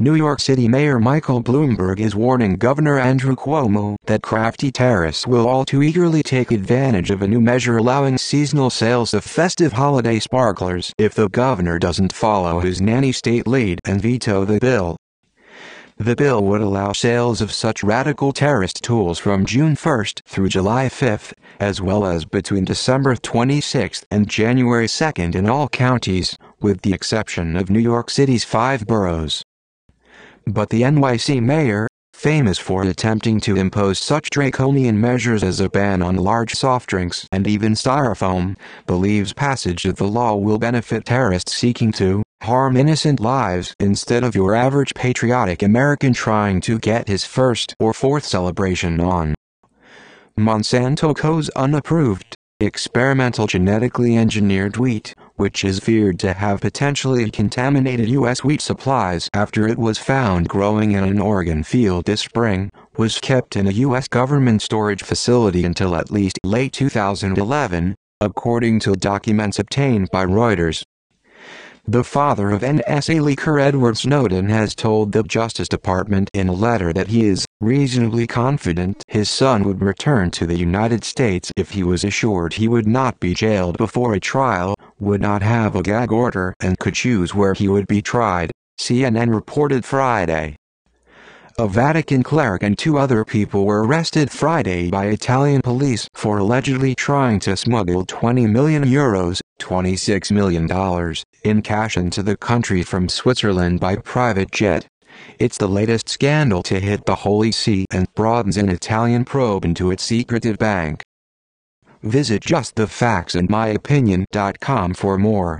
New York City Mayor Michael Bloomberg is warning Governor Andrew Cuomo that crafty terrorists will all too eagerly take advantage of a new measure allowing seasonal sales of festive holiday sparklers if the governor doesn't follow his nanny state lead and veto the bill. The bill would allow sales of such radical terrorist tools from June 1st through July 5th, as well as between December 26th and January 2nd in all counties, with the exception of New York City's five boroughs. But the NYC mayor, famous for attempting to impose such draconian measures as a ban on large soft drinks and even styrofoam, believes passage of the law will benefit terrorists seeking to harm innocent lives instead of your average patriotic American trying to get his first or fourth celebration on. Monsanto Co.'s unapproved experimental genetically engineered wheat, which is feared to have potentially contaminated U.S. wheat supplies after it was found growing in an Oregon field this spring, was kept in a U.S. government storage facility until at least late 2011, according to documents obtained by Reuters. The father of NSA leaker Edward Snowden has told the Justice Department in a letter that he is reasonably confident his son would return to the United States if he was assured he would not be jailed before a trial, would not have a gag order and could choose where he would be tried, CNN reported Friday. A Vatican cleric and two other people were arrested Friday by Italian police for allegedly trying to smuggle 20 million euros, $26 million, in cash into the country from Switzerland by private jet. It's the latest scandal to hit the Holy See and broadens an Italian probe into its secretive bank. Visit justthefactsandmyopinion.com for more.